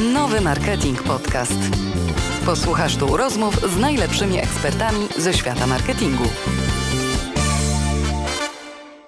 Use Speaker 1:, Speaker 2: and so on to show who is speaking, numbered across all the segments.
Speaker 1: Nowy Marketing Podcast. Posłuchasz tu rozmów z najlepszymi ekspertami ze świata marketingu.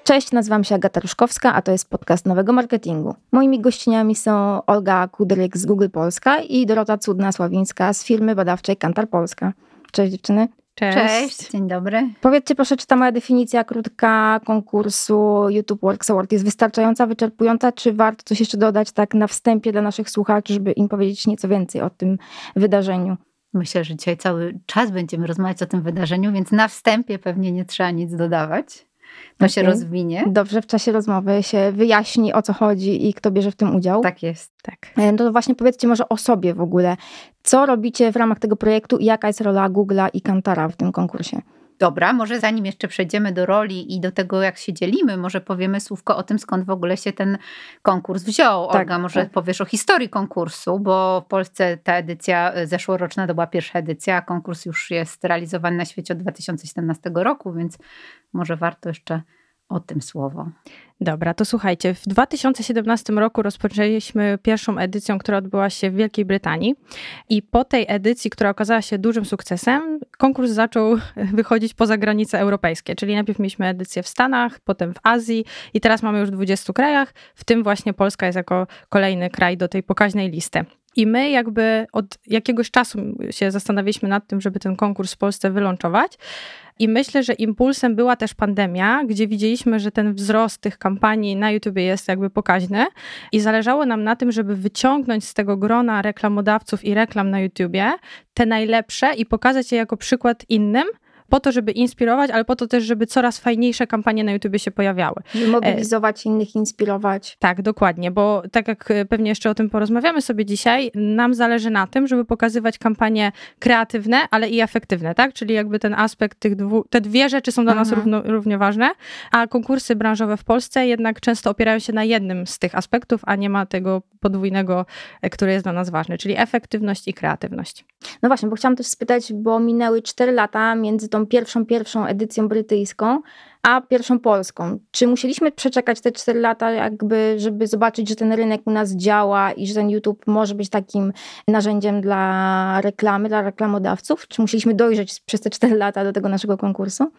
Speaker 2: Cześć, nazywam się Agata Ruszkowska, a to jest podcast Nowego Marketingu. Moimi gościniami są Olga Kudryk z Google Polska i Dorota Cudna-Sławińska z firmy badawczej Kantar Polska. Cześć dziewczyny.
Speaker 3: Cześć. Cześć. Dzień dobry.
Speaker 2: Powiedzcie proszę, czy ta moja definicja krótka konkursu YouTube Works Award jest wystarczająca, wyczerpująca, czy warto coś jeszcze dodać tak na wstępie dla naszych słuchaczy, żeby im powiedzieć nieco więcej o tym wydarzeniu?
Speaker 3: Myślę, że dzisiaj cały czas będziemy rozmawiać o tym wydarzeniu, więc na wstępie pewnie nie trzeba nic dodawać. To okay. się rozwinie.
Speaker 2: Dobrze, w czasie rozmowy się wyjaśni o co chodzi i kto bierze w tym udział.
Speaker 3: Tak jest. Tak.
Speaker 2: No to właśnie powiedzcie może o sobie w ogóle. Co robicie w ramach tego projektu i jaka jest rola Google'a i Kantara w tym konkursie?
Speaker 3: Dobra, może zanim jeszcze przejdziemy do roli i do tego, jak się dzielimy, może powiemy słówko o tym, skąd w ogóle się ten konkurs wziął. Tak, Olga, może tak. powiesz o historii konkursu, bo w Polsce ta edycja e, zeszłoroczna to była pierwsza edycja, a konkurs już jest realizowany na świecie od 2017 roku, więc może warto jeszcze o tym słowo.
Speaker 4: Dobra, to słuchajcie, w 2017 roku rozpoczęliśmy pierwszą edycję, która odbyła się w Wielkiej Brytanii i po tej edycji, która okazała się dużym sukcesem, konkurs zaczął wychodzić poza granice europejskie, czyli najpierw mieliśmy edycję w Stanach, potem w Azji i teraz mamy już w 20 krajach, w tym właśnie Polska jest jako kolejny kraj do tej pokaźnej listy. I my jakby od jakiegoś czasu się zastanawialiśmy nad tym, żeby ten konkurs w Polsce wylączować. I myślę, że impulsem była też pandemia, gdzie widzieliśmy, że ten wzrost tych kampanii na YouTube jest jakby pokaźny i zależało nam na tym, żeby wyciągnąć z tego grona reklamodawców i reklam na YouTubie te najlepsze i pokazać je jako przykład innym, po to, żeby inspirować, ale po to też, żeby coraz fajniejsze kampanie na YouTube się pojawiały.
Speaker 2: Mobilizować innych, inspirować.
Speaker 4: Tak, dokładnie, bo tak jak e, pewnie jeszcze o tym porozmawiamy sobie dzisiaj, nam zależy na tym, żeby pokazywać kampanie kreatywne, ale i efektywne, tak? Czyli jakby ten aspekt, tych dwu, te dwie rzeczy są dla nas mhm. równo, równie ważne, a konkursy branżowe w Polsce jednak często opierają się na jednym z tych aspektów, a nie ma tego podwójnego, e, który jest dla nas ważny, czyli efektywność i kreatywność.
Speaker 2: No właśnie, bo chciałam też spytać, bo minęły 4 lata między tą pierwszą, pierwszą edycją brytyjską, a pierwszą polską. Czy musieliśmy przeczekać te 4 lata, jakby, żeby zobaczyć, że ten rynek u nas działa i że ten YouTube może być takim narzędziem dla reklamy, dla reklamodawców? Czy musieliśmy dojrzeć przez te 4 lata do tego naszego konkursu?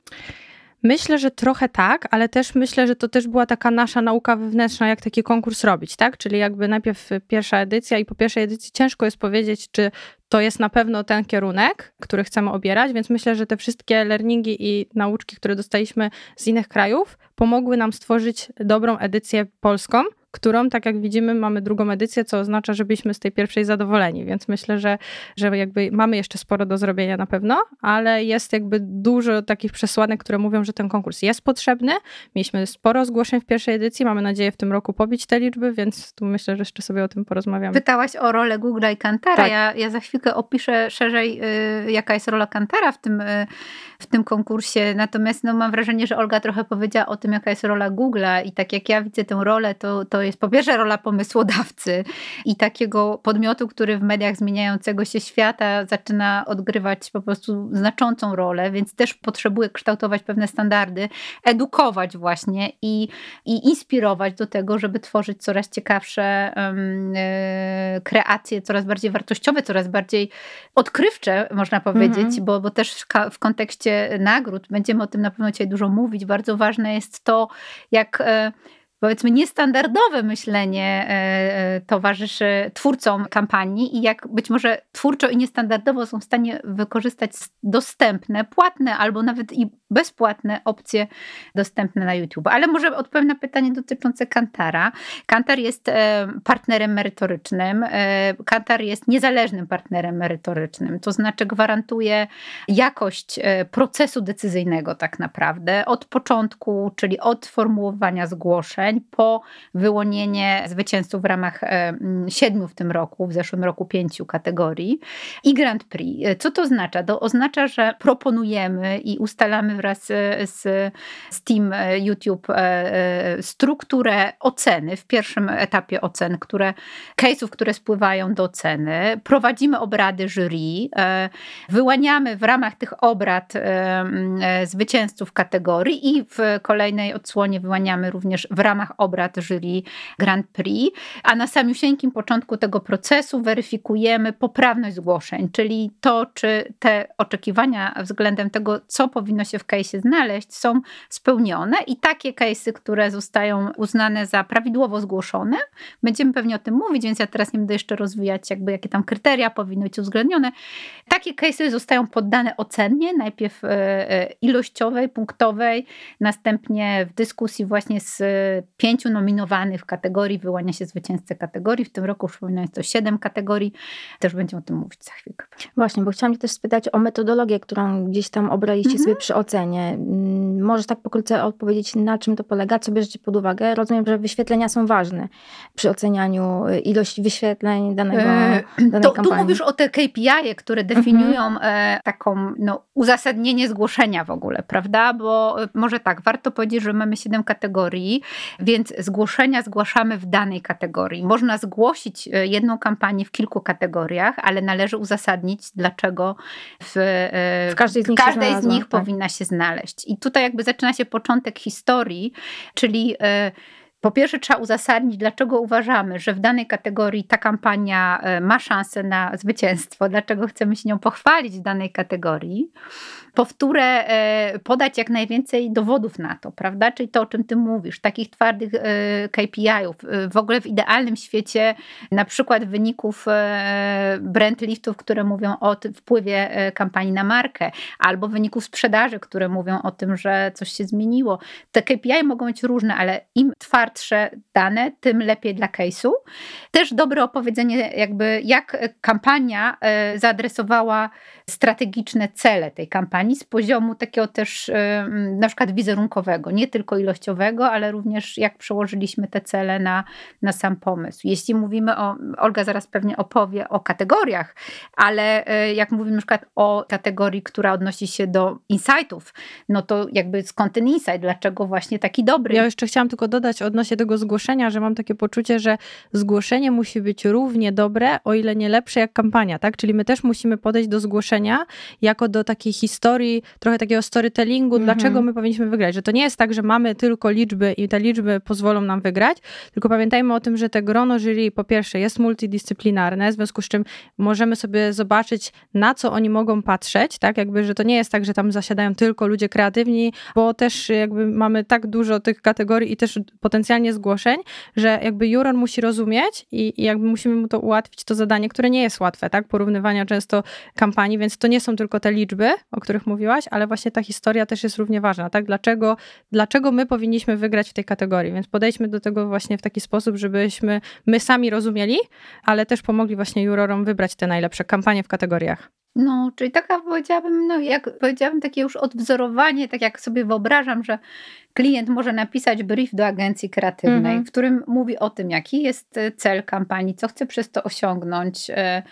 Speaker 4: Myślę, że trochę tak, ale też myślę, że to też była taka nasza nauka wewnętrzna, jak taki konkurs robić, tak? Czyli jakby najpierw pierwsza edycja i po pierwszej edycji ciężko jest powiedzieć, czy to jest na pewno ten kierunek, który chcemy obierać, więc myślę, że te wszystkie learningi i nauczki, które dostaliśmy z innych krajów, pomogły nam stworzyć dobrą edycję polską, którą, tak jak widzimy, mamy drugą edycję, co oznacza, że byliśmy z tej pierwszej zadowoleni, więc myślę, że, że jakby mamy jeszcze sporo do zrobienia na pewno, ale jest jakby dużo takich przesłanek, które mówią, że ten konkurs jest potrzebny. Mieliśmy sporo zgłoszeń w pierwszej edycji, mamy nadzieję w tym roku pobić te liczby, więc tu myślę, że jeszcze sobie o tym porozmawiamy.
Speaker 3: Pytałaś o rolę Google i Kantara. Tak. Ja, ja za chwilkę opiszę szerzej, y, jaka jest rola Kantara w tym, y, w tym konkursie, natomiast no, mam wrażenie, że Olga trochę powiedziała o tym, jaka jest rola Google'a i tak jak ja widzę tę rolę, to, to jest po pierwsze rola pomysłodawcy i takiego podmiotu, który w mediach zmieniającego się świata zaczyna odgrywać po prostu znaczącą rolę, więc też potrzebuje kształtować pewne standardy, edukować właśnie i, i inspirować do tego, żeby tworzyć coraz ciekawsze um, kreacje, coraz bardziej wartościowe, coraz bardziej odkrywcze, można powiedzieć, mhm. bo, bo też w, w kontekście nagród będziemy o tym na pewno dzisiaj dużo mówić. Bardzo ważne jest to, jak e, powiedzmy niestandardowe myślenie e, e, towarzyszy twórcom kampanii i jak być może twórczo i niestandardowo są w stanie wykorzystać dostępne, płatne albo nawet i bezpłatne opcje dostępne na YouTube. Ale może odpowiem na pytanie dotyczące Kantara. Kantar jest e, partnerem merytorycznym. Kantar jest niezależnym partnerem merytorycznym, to znaczy gwarantuje jakość procesu decyzyjnego tak naprawdę od początku, czyli od formułowania zgłoszeń po wyłonienie zwycięzców w ramach e, siedmiu w tym roku, w zeszłym roku pięciu kategorii i Grand Prix. Co to oznacza? To oznacza, że proponujemy i ustalamy wraz z, z Team YouTube strukturę oceny w pierwszym etapie ocen, które case'ów, które spływają do oceny. Prowadzimy obrady jury, wyłaniamy w ramach tych obrad zwycięzców kategorii i w kolejnej odsłonie wyłaniamy również w ramach obrad jury Grand Prix, a na samiusieńkim początku tego procesu weryfikujemy poprawność zgłoszeń, czyli to, czy te oczekiwania względem tego, co powinno się w case'ie znaleźć, są spełnione i takie case'y, które zostają uznane za prawidłowo zgłoszone, będziemy pewnie o tym mówić, więc ja teraz nie będę jeszcze rozwijać, jakby jakie tam kryteria powinny być uwzględnione. Takie case'y zostają poddane ocenie, najpierw e, e, ilościowej, punktowej, następnie w dyskusji właśnie z pięciu nominowanych w kategorii wyłania się zwycięzcę kategorii. W tym roku przypominam jest to siedem kategorii. Też będziemy o tym mówić za chwilkę.
Speaker 2: Właśnie, bo chciałam Cię też spytać o metodologię, którą gdzieś tam obraliście mhm. sobie przy ocenie. Mm, możesz tak pokrótce odpowiedzieć, na czym to polega, co bierzecie pod uwagę? Rozumiem, że wyświetlenia są ważne przy ocenianiu y, ilości wyświetleń danego, e, danej
Speaker 3: to,
Speaker 2: kampanii.
Speaker 3: Tu mówisz o te KPI, które definiują mhm. taką no, uzasadnienie zgłoszenia w ogóle, prawda? Bo y, może tak, warto powiedzieć, że mamy siedem kategorii, więc zgłoszenia zgłaszamy w danej kategorii. Można zgłosić e, jedną kampanię w kilku kategoriach, ale należy uzasadnić, dlaczego w,
Speaker 2: e, w każdej z nich,
Speaker 3: każdej z nich tak. powinna się znaleźć. I tutaj jakby zaczyna się początek historii, czyli e, po pierwsze, trzeba uzasadnić, dlaczego uważamy, że w danej kategorii ta kampania ma szansę na zwycięstwo, dlaczego chcemy się nią pochwalić w danej kategorii powtórę e, podać jak najwięcej dowodów na to, prawda? Czyli to, o czym ty mówisz, takich twardych e, KPI-ów. E, w ogóle w idealnym świecie na przykład wyników brand liftów, które mówią o wpływie kampanii na markę, albo wyników sprzedaży, które mówią o tym, że coś się zmieniło. Te KPI mogą być różne, ale im twardsze dane, tym lepiej dla case'u. Też dobre opowiedzenie jakby jak kampania zaadresowała strategiczne cele tej kampanii z poziomu takiego też na przykład wizerunkowego, nie tylko ilościowego, ale również jak przełożyliśmy te cele na, na sam pomysł. Jeśli mówimy o, Olga zaraz pewnie opowie o kategoriach, ale e, jak mówimy na przykład o kategorii, która odnosi się do insightów, no to jakby skąd ten insight, dlaczego właśnie taki dobry?
Speaker 4: Ja jeszcze chciałam tylko dodać odnośnie tego zgłoszenia, że mam takie poczucie, że zgłoszenie musi być równie dobre, o ile nie lepsze jak kampania, tak? Czyli my też musimy podejść do zgłoszenia jako do takiej historii, trochę takiego storytellingu, mhm. dlaczego my powinniśmy wygrać. Że to nie jest tak, że mamy tylko liczby i te liczby pozwolą nam wygrać, tylko pamiętajmy o tym, że te grono jury po pierwsze jest multidyscyplinarne, w związku z czym możemy sobie zobaczyć, na co oni mogą patrzeć, tak? Jakby, że to nie jest tak, że tam zasiadają tylko ludzie kreatywni, bo też jakby mamy tak dużo tych kategorii i też potencjalnie zgłoszeń, że jakby juror musi rozumieć i, i jakby musimy mu to ułatwić, to zadanie, które nie jest łatwe, tak? Porównywania często kampanii, więc to nie są tylko te liczby, o których mówiłaś, ale właśnie ta historia też jest równie ważna, tak? Dlaczego, dlaczego my powinniśmy wygrać w tej kategorii? Więc podejdźmy do tego właśnie w taki sposób, żebyśmy my sami rozumieli, ale też pomogli właśnie jurorom wybrać te najlepsze kampanie w kategoriach.
Speaker 3: No, czyli taka powiedziałabym, no jak powiedziałabym, takie już odwzorowanie, tak jak sobie wyobrażam, że klient może napisać brief do agencji kreatywnej, mm -hmm. w którym mówi o tym, jaki jest cel kampanii, co chce przez to osiągnąć, e,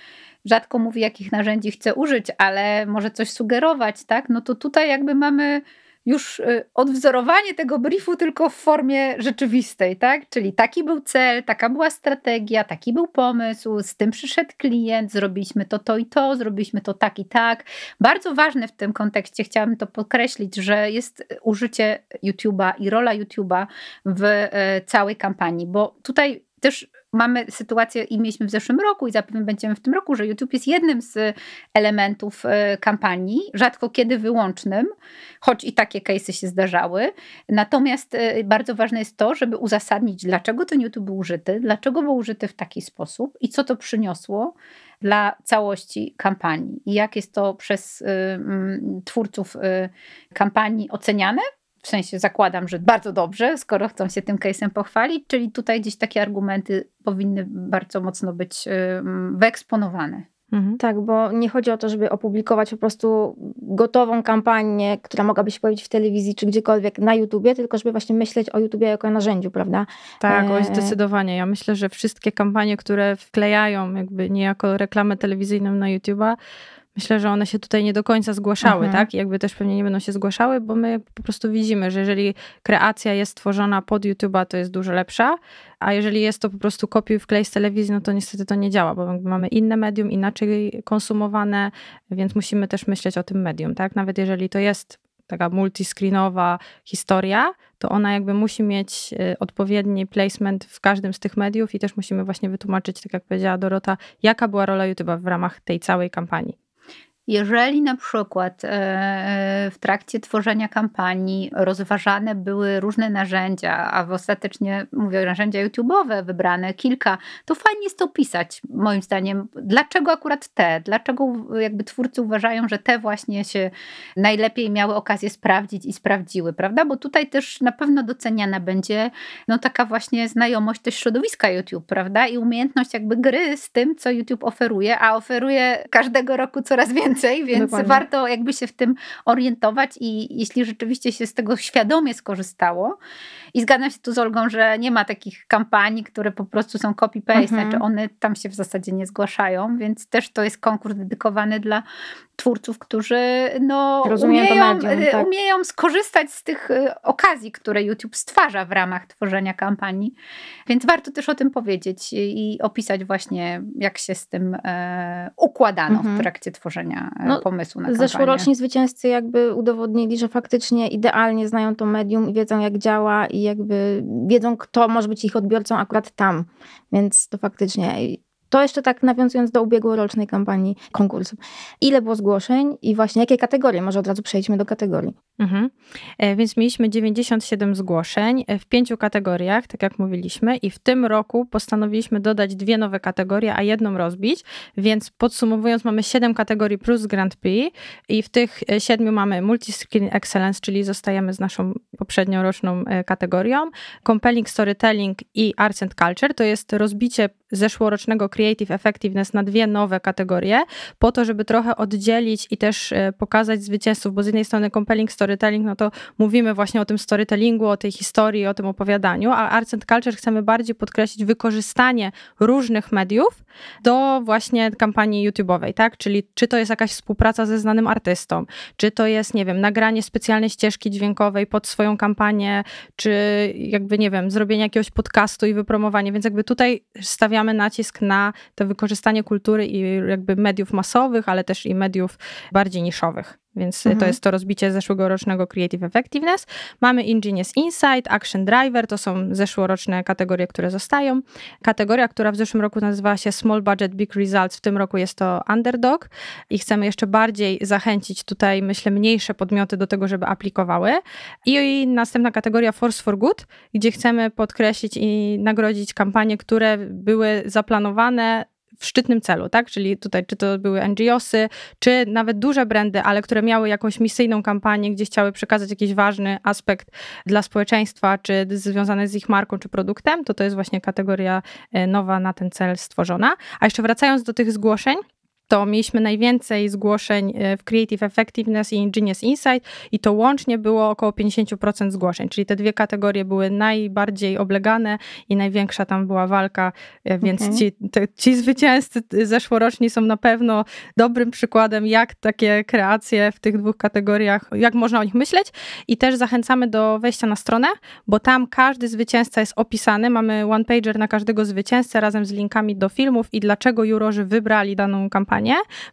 Speaker 3: rzadko mówi, jakich narzędzi chce użyć, ale może coś sugerować, tak? No to tutaj jakby mamy już y, odwzorowanie tego briefu tylko w formie rzeczywistej, tak? Czyli taki był cel, taka była strategia, taki był pomysł, z tym przyszedł klient, zrobiliśmy to, to i to, zrobiliśmy to tak i tak. Bardzo ważne w tym kontekście, chciałabym to podkreślić, że jest użycie YouTube'a i rola YouTube'a w y, całej kampanii, bo tutaj też mamy sytuację i mieliśmy w zeszłym roku i zapewne będziemy w tym roku, że YouTube jest jednym z elementów e, kampanii, rzadko kiedy wyłącznym, choć i takie case'y się zdarzały. Natomiast e, bardzo ważne jest to, żeby uzasadnić, dlaczego ten YouTube był użyty, dlaczego był użyty w taki sposób i co to przyniosło dla całości kampanii i jak jest to przez e, twórców kampanii oceniane w sensie zakładam, że bardzo dobrze, skoro chcą się tym case'em pochwalić, czyli tutaj gdzieś takie argumenty powinny bardzo mocno być wyeksponowane.
Speaker 2: Mhm. Tak, bo nie chodzi o to, żeby opublikować po prostu gotową kampanię, która mogłaby się pojawić w telewizji czy gdziekolwiek na YouTubie, tylko żeby właśnie myśleć o YouTubie jako o narzędziu, prawda?
Speaker 4: Tak, e... zdecydowanie. Ja myślę, że wszystkie kampanie, które wklejają jakby niejako reklamę telewizyjną na YouTuba, myślę, że one się tutaj nie do końca zgłaszały,
Speaker 2: Mhm.
Speaker 4: tak? I jakby też pewnie nie będą się zgłaszały, bo my po prostu widzimy, że jeżeli kreacja jest tworzona pod YouTube'a, to jest dużo lepsza, a jeżeli jest to po prostu kopiuj wklej z telewizji, no to niestety to nie działa, bo mamy inne medium, inaczej konsumowane, więc musimy też myśleć o tym medium, tak? Nawet jeżeli to jest taka multiscreenowa historia, to ona jakby musi mieć y, odpowiedni placement w każdym z tych mediów i też musimy właśnie wytłumaczyć, tak jak powiedziała Dorota, jaka była rola YouTube'a w ramach tej całej kampanii.
Speaker 3: Jeżeli na przykład e, w trakcie tworzenia kampanii rozważane były różne narzędzia, a w ostatecznie mówię narzędzia YouTube'owe wybrane kilka, to fajnie jest to opisać, moim zdaniem, dlaczego akurat te, dlaczego jakby twórcy uważają, że te właśnie się najlepiej miały okazję sprawdzić i sprawdziły, prawda? Bo tutaj też na pewno doceniana będzie no taka właśnie znajomość też środowiska YouTube, prawda? I umiejętność jakby gry z tym, co YouTube oferuje, a oferuje każdego roku coraz więcej, więc
Speaker 2: Dokładnie.
Speaker 3: warto jakby się w tym orientować i jeśli rzeczywiście się z tego świadomie skorzystało i zgadzam się tu z Olgą, że nie ma takich kampanii, które po prostu są copy-paste,
Speaker 2: Mhm.
Speaker 3: znaczy one tam się w zasadzie nie zgłaszają, więc też to jest konkurs dedykowany dla twórców, którzy no, umieją,
Speaker 2: medium,
Speaker 3: y,
Speaker 2: tak.
Speaker 3: umieją skorzystać z tych y, okazji, które YouTube stwarza w ramach tworzenia kampanii. Więc warto też o tym powiedzieć i i opisać właśnie, jak się z tym e, układano
Speaker 2: Mhm.
Speaker 3: w trakcie tworzenia e,
Speaker 2: No,
Speaker 3: pomysłu na kampanię.
Speaker 2: Zeszłoroczni zwycięzcy jakby udowodnili, że faktycznie idealnie znają to medium i wiedzą jak działa i jakby wiedzą kto może być ich odbiorcą akurat tam. Więc to faktycznie. To jeszcze tak nawiązując do ubiegłorocznej kampanii konkursu. Ile było zgłoszeń i właśnie jakie kategorie? Może od razu przejdźmy do kategorii.
Speaker 4: Mhm. E, Więc mieliśmy 97 zgłoszeń e, w pięciu kategoriach, tak jak mówiliśmy, i w tym roku postanowiliśmy dodać dwie nowe kategorie, a jedną rozbić. Więc podsumowując, mamy 7 kategorii plus Grand Prix, i w tych e, siedmiu mamy Multiscreen Excellence, czyli zostajemy z naszą poprzednią roczną kategorią. Compelling Storytelling i Arts and Culture to jest rozbicie zeszłorocznego Creative Effectiveness na dwie nowe kategorie, po to, żeby trochę oddzielić i też e, pokazać zwycięzców, bo z jednej strony compelling storytelling, no to mówimy właśnie o tym storytellingu, o tej historii, o tym opowiadaniu, a Arts and Culture chcemy bardziej podkreślić wykorzystanie różnych mediów do właśnie kampanii YouTube'owej, tak? Czyli czy to jest jakaś współpraca ze znanym artystą, czy to jest, nie wiem, nagranie specjalnej ścieżki dźwiękowej pod swoją kampanię, czy jakby, nie wiem, zrobienie jakiegoś podcastu i wypromowanie, więc jakby tutaj stawiamy nacisk na to wykorzystanie kultury i jakby mediów masowych, ale też i mediów bardziej niszowych. Więc
Speaker 2: Mhm.
Speaker 4: to jest to rozbicie zeszłorocznego Creative Effectiveness. Mamy Ingenious Insight, Action Driver, to są zeszłoroczne kategorie, które zostają. Kategoria, która w zeszłym roku nazywała się Small Budget Big Results, w tym roku jest to Underdog i chcemy jeszcze bardziej zachęcić tutaj, myślę, mniejsze podmioty do tego, żeby aplikowały. I następna kategoria Force for Good, gdzie chcemy podkreślić i nagrodzić kampanie, które były zaplanowane w szczytnym celu, tak? Czyli tutaj, czy to były NGOsy, czy nawet duże brandy, ale które miały jakąś misyjną kampanię, gdzie chciały przekazać jakiś ważny aspekt dla społeczeństwa, czy związany z ich marką, czy produktem, to to jest właśnie kategoria e, nowa na ten cel stworzona. A jeszcze wracając do tych zgłoszeń, to mieliśmy najwięcej zgłoszeń e, w Creative Effectiveness i Ingenious Insight i to łącznie było około 50% zgłoszeń, czyli te dwie kategorie były najbardziej oblegane i największa tam była walka, e, więc
Speaker 2: Okej.
Speaker 4: ci, te, ci zwycięzcy zeszłoroczni są na pewno dobrym przykładem, jak takie kreacje w tych dwóch kategoriach, jak można o nich myśleć. I też zachęcamy do wejścia na stronę, bo tam każdy zwycięzca jest opisany, mamy one pager na każdego zwycięzcę razem z linkami do filmów i dlaczego jurorzy wybrali daną kampanię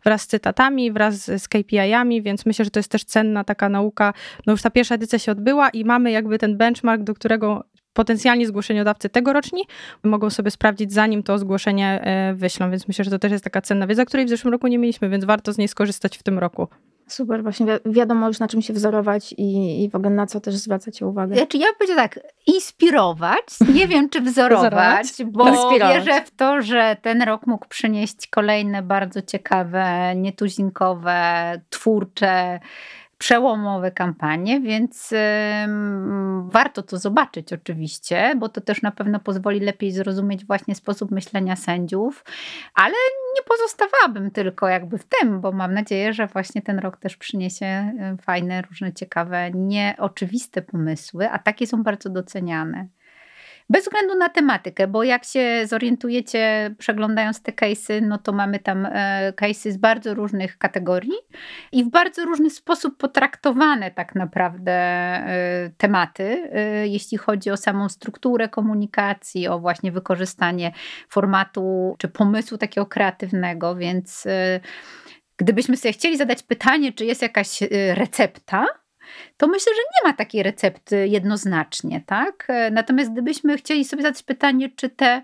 Speaker 4: wraz z cytatami, wraz z KPI-ami, więc myślę, że to jest też cenna taka nauka. No już ta pierwsza edycja się odbyła i mamy jakby ten benchmark, do którego potencjalni zgłoszeniodawcy tegoroczni mogą sobie sprawdzić, zanim to zgłoszenie e, wyślą, więc myślę, że to też jest taka cenna wiedza, której w zeszłym roku nie mieliśmy, więc warto z niej skorzystać w tym roku.
Speaker 2: Super, właśnie wi- wiadomo już na czym się wzorować i, i w ogóle na co też zwracacie uwagę.
Speaker 3: Znaczy ja bym powiedziała tak, inspirować, nie wiem czy wzorować, bo
Speaker 2: Inspirować.
Speaker 3: wierzę w to, że ten rok mógł przynieść kolejne bardzo ciekawe, nietuzinkowe, twórcze, przełomowe kampanie, więc warto to zobaczyć oczywiście, bo to też na pewno pozwoli lepiej zrozumieć właśnie sposób myślenia sędziów, ale nie pozostawałabym tylko jakby w tym, bo mam nadzieję, że właśnie ten rok też przyniesie y, fajne, różne ciekawe, nieoczywiste pomysły, a takie są bardzo doceniane. Bez względu na tematykę, bo jak się zorientujecie, przeglądając te case'y, no to mamy tam e, case'y z bardzo różnych kategorii i w bardzo różny sposób potraktowane tak naprawdę e, tematy, e, jeśli chodzi o samą strukturę komunikacji, o właśnie wykorzystanie formatu czy pomysłu takiego kreatywnego, więc gdybyśmy sobie chcieli zadać pytanie, czy jest jakaś recepta, to myślę, że nie ma takiej recepty jednoznacznie, tak? E, natomiast gdybyśmy chcieli sobie zadać pytanie, czy te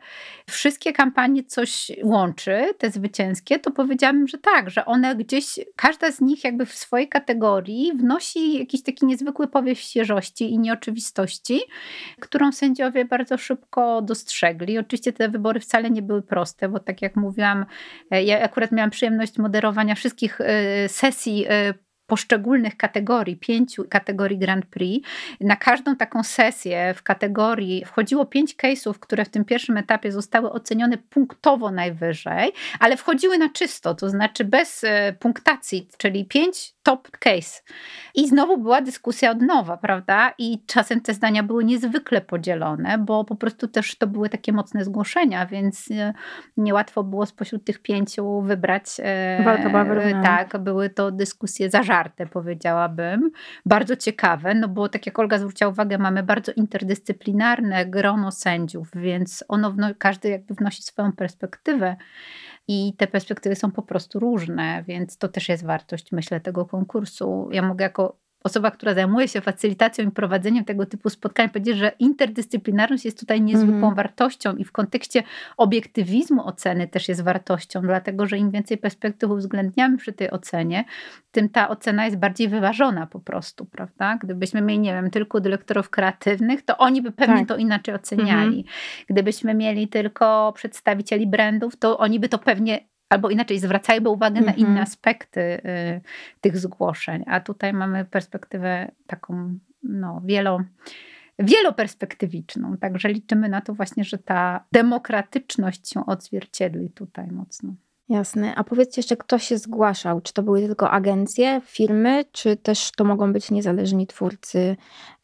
Speaker 3: wszystkie kampanie coś łączy, te zwycięskie, to powiedziałabym, że tak, że one gdzieś, każda z nich jakby w swojej kategorii wnosi jakiś taki niezwykły powiew świeżości i nieoczywistości, którą sędziowie bardzo szybko dostrzegli. Oczywiście te wybory wcale nie były proste, bo tak jak mówiłam, e, ja akurat miałam przyjemność moderowania wszystkich e, sesji poszczególnych kategorii, pięciu kategorii Grand Prix. Na każdą taką sesję w kategorii wchodziło pięć case'ów, które w tym pierwszym etapie zostały ocenione punktowo najwyżej, ale wchodziły na czysto, to znaczy bez e, punktacji, czyli pięć top case. I znowu była dyskusja od nowa, prawda? I czasem te zdania były niezwykle podzielone, bo po prostu też to były takie mocne zgłoszenia, więc e, niełatwo było spośród tych pięciu wybrać.
Speaker 2: E, Walka była
Speaker 3: Tak, były to dyskusje zażarte, powiedziałabym. Bardzo ciekawe, no bo tak jak Olga zwróciła uwagę, mamy bardzo interdyscyplinarne grono sędziów, więc ono, każdy jakby wnosi swoją perspektywę i te perspektywy są po prostu różne, więc to też jest wartość, myślę, tego konkursu. Ja mogę jako osoba, która zajmuje się facylitacją i prowadzeniem tego typu spotkań, powiedzieć, że interdyscyplinarność jest tutaj niezwykłą mm. wartością i w kontekście obiektywizmu oceny też jest wartością, dlatego że im więcej perspektyw uwzględniamy przy tej ocenie, tym ta ocena jest bardziej wyważona po prostu, prawda? Gdybyśmy mieli, nie wiem, tylko dyrektorów kreatywnych, to oni by pewnie tak. to inaczej oceniali. Mm -hmm. Gdybyśmy mieli tylko przedstawicieli brandów, to oni by to pewnie albo inaczej zwracajmy uwagę mm -hmm. na inne mhm. aspekty y, tych zgłoszeń, a tutaj mamy perspektywę taką no, wielo, wieloperspektywiczną, także liczymy na to właśnie, że ta demokratyczność się odzwierciedli tutaj mocno.
Speaker 2: Jasne. A powiedzcie jeszcze, kto się zgłaszał? Czy to były tylko agencje, firmy, czy też to mogą być niezależni twórcy,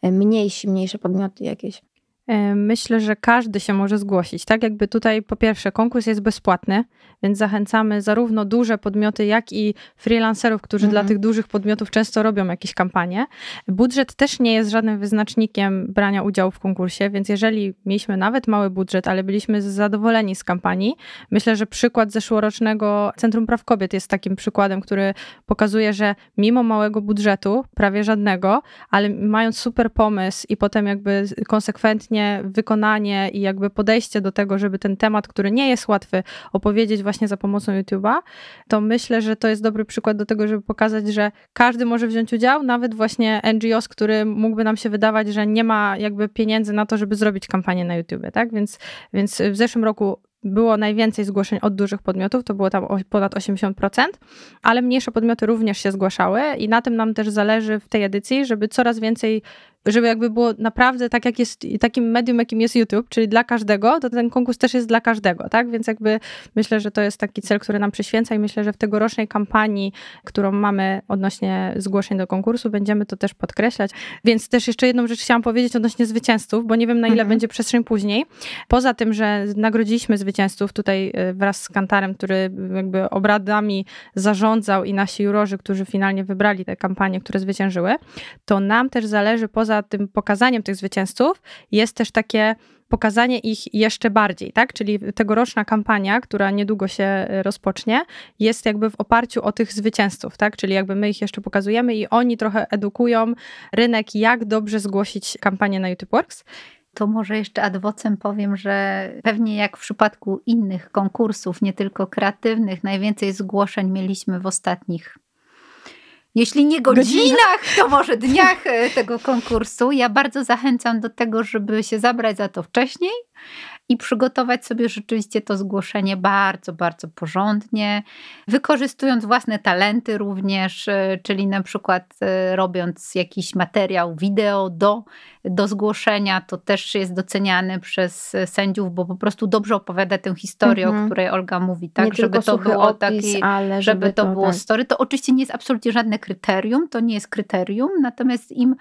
Speaker 2: y, mniejsi, mniejsze podmioty jakieś?
Speaker 4: E, myślę, że każdy się może zgłosić. Tak jakby tutaj po pierwsze konkurs jest bezpłatny, więc zachęcamy zarówno duże podmioty, jak i freelancerów, którzy mhm. dla tych dużych podmiotów często robią jakieś kampanie. Budżet też nie jest żadnym wyznacznikiem brania udziału w konkursie, więc jeżeli mieliśmy nawet mały budżet, ale byliśmy zadowoleni z kampanii, myślę, że przykład zeszłorocznego Centrum Praw Kobiet jest takim przykładem, który pokazuje, że mimo małego budżetu, prawie żadnego, ale mając super pomysł i potem jakby konsekwentnie wykonanie i jakby podejście do tego, żeby ten temat, który nie jest łatwy, opowiedzieć właśnie za pomocą YouTube'a, to myślę, że to jest dobry przykład do tego, żeby pokazać, że każdy może wziąć udział, nawet właśnie NGOs, który mógłby nam się wydawać, że nie ma jakby pieniędzy na to, żeby zrobić kampanię na YouTube, tak? Więc, więc w zeszłym roku było najwięcej zgłoszeń od dużych podmiotów, to było tam ponad 80%, ale mniejsze podmioty również się zgłaszały i na tym nam też zależy w tej edycji, żeby coraz więcej żeby jakby było naprawdę tak, jak jest takim medium, jakim jest YouTube, czyli dla każdego, to ten konkurs też jest dla każdego, tak? Więc jakby myślę, że to jest taki cel, który nam przyświęca i myślę, że w tegorocznej kampanii, którą mamy odnośnie zgłoszeń do konkursu, będziemy to też podkreślać. Więc też jeszcze jedną rzecz chciałam powiedzieć odnośnie zwycięzców, bo nie wiem na ile mhm. będzie przestrzeń później. Poza tym, że nagrodziliśmy zwycięzców tutaj y, wraz z Kantarem, który jakby obradami zarządzał i nasi jurorzy, którzy finalnie wybrali te kampanie, które zwyciężyły, to nam też zależy poza poza tym pokazaniem tych zwycięzców jest też takie pokazanie ich jeszcze bardziej, tak? Czyli tegoroczna kampania, która niedługo się e, rozpocznie, jest jakby w oparciu o tych zwycięzców, tak? Czyli jakby my ich jeszcze pokazujemy i oni trochę edukują rynek, jak dobrze zgłosić kampanię na YouTube Works.
Speaker 3: To może jeszcze adwocem powiem, że pewnie jak w przypadku innych konkursów, nie tylko kreatywnych, najwięcej zgłoszeń mieliśmy w ostatnich jeśli nie godzinach, to może dniach e, tego konkursu. Ja bardzo zachęcam do tego, żeby się zabrać za to wcześniej i przygotować sobie rzeczywiście to zgłoszenie bardzo, bardzo porządnie, wykorzystując własne talenty również, e, czyli na przykład e, robiąc jakiś materiał wideo do, do zgłoszenia, to też jest doceniany przez sędziów, bo po prostu dobrze opowiada tę historię, mhm. o której Olga mówi, tak,
Speaker 2: nie żeby to było opis, taki, ale
Speaker 3: żeby, żeby to, to było tak. story. To oczywiście nie jest absolutnie żadne kryterium, to nie jest kryterium, natomiast im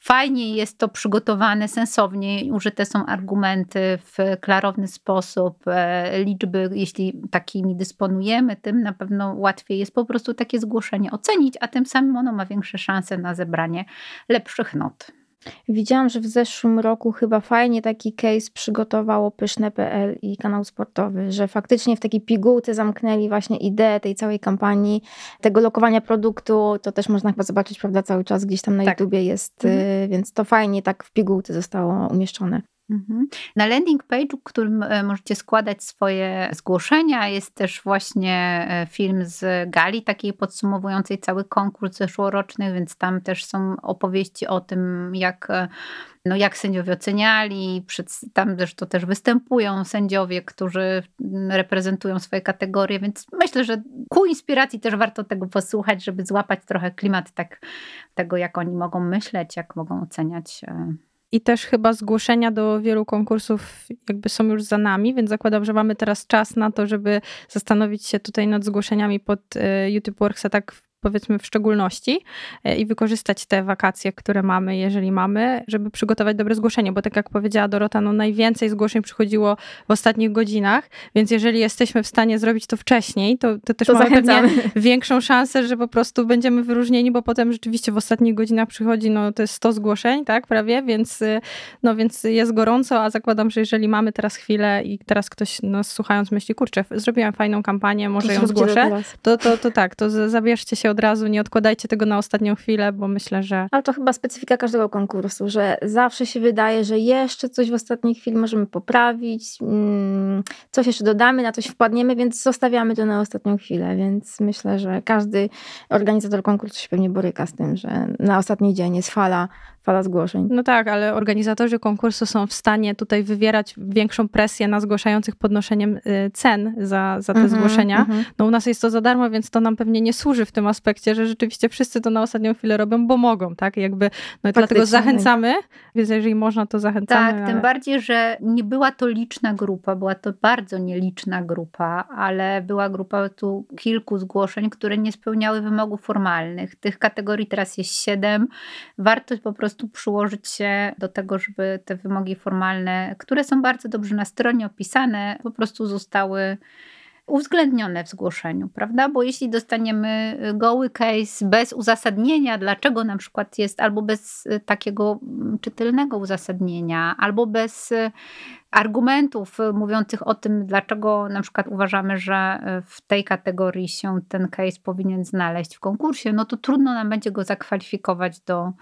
Speaker 3: fajniej jest to przygotowane, sensownie, użyte są argumenty w klarowny sposób, e, liczby, jeśli takimi dysponujemy, tym na pewno łatwiej jest po prostu takie zgłoszenie ocenić, a tym samym ono ma większe szanse na zebranie lepszych not.
Speaker 2: Widziałam, że w zeszłym roku chyba fajnie taki case przygotowało Pyszne.pl i kanał sportowy, że faktycznie w takiej pigułce zamknęli właśnie ideę tej całej kampanii, tego lokowania produktu, to też można chyba zobaczyć, prawda, cały czas gdzieś tam na tak. YouTubie jest, mhm. więc to fajnie tak w pigułce zostało umieszczone.
Speaker 3: Mhm. Na landing page, w którym e, możecie składać swoje zgłoszenia, jest też właśnie e, film z gali, takiej podsumowującej cały konkurs zeszłoroczny, więc tam też są opowieści o tym, jak, e, no jak sędziowie oceniali. Tam zresztą też występują sędziowie, którzy reprezentują swoje kategorie, więc myślę, że ku inspiracji też warto tego posłuchać, żeby złapać trochę klimat tak, tego, jak oni mogą myśleć, jak mogą oceniać
Speaker 4: i też chyba zgłoszenia do wielu konkursów jakby są już za nami, więc zakładam, że mamy teraz czas na to, żeby zastanowić się tutaj nad zgłoszeniami pod e, YouTube Worksa tak powiedzmy w szczególności e, i wykorzystać te wakacje, które mamy, jeżeli mamy, żeby przygotować dobre zgłoszenie, bo tak jak powiedziała Dorota, no najwięcej zgłoszeń przychodziło w ostatnich godzinach, więc jeżeli jesteśmy w stanie zrobić to wcześniej, to, to też to mamy zachęcamy. pewnie większą szansę, że po prostu będziemy wyróżnieni, bo potem rzeczywiście w ostatnich godzinach przychodzi, no to jest 100 zgłoszeń, tak, prawie, więc y, no więc jest gorąco, a zakładam, że jeżeli mamy teraz chwilę i teraz ktoś nas słuchając myśli, kurczę, zrobiłem fajną kampanię, może to ją zgłoszę, to, to, to tak, to zabierzcie się od razu, nie odkładajcie tego na ostatnią chwilę, bo myślę, że...
Speaker 2: Ale to chyba specyfika każdego konkursu, że zawsze się wydaje, że jeszcze coś w ostatniej chwili możemy poprawić, mm, coś jeszcze dodamy, na coś wpadniemy, więc zostawiamy to na ostatnią chwilę, więc myślę, że każdy organizator konkursu się pewnie boryka z tym, że na ostatni dzień jest fala fala zgłoszeń.
Speaker 4: No tak, ale organizatorzy konkursu są w stanie tutaj wywierać większą presję na zgłaszających podnoszeniem y, cen za, za te mm -hmm, zgłoszenia. Mm -hmm. No u nas jest to za darmo, więc to nam pewnie nie służy w tym aspekcie, że rzeczywiście wszyscy to na ostatnią chwilę robią, bo mogą, tak? Jakby, no dlatego zachęcamy, więc jeżeli można, to zachęcamy.
Speaker 3: Tak, ale... tym bardziej, że nie była to liczna grupa, była to bardzo nieliczna grupa, ale była grupa tu kilku zgłoszeń, które nie spełniały wymogów formalnych. Tych kategorii teraz jest siedem. Warto po prostu przyłożyć się do tego, żeby te wymogi formalne, które są bardzo dobrze na stronie opisane, po prostu zostały uwzględnione w zgłoszeniu, prawda? Bo jeśli dostaniemy goły case bez uzasadnienia, dlaczego na przykład jest, albo bez takiego czytelnego uzasadnienia, albo bez argumentów mówiących o tym, dlaczego na przykład uważamy, że w tej kategorii się ten case powinien znaleźć w konkursie, no to trudno nam będzie go zakwalifikować do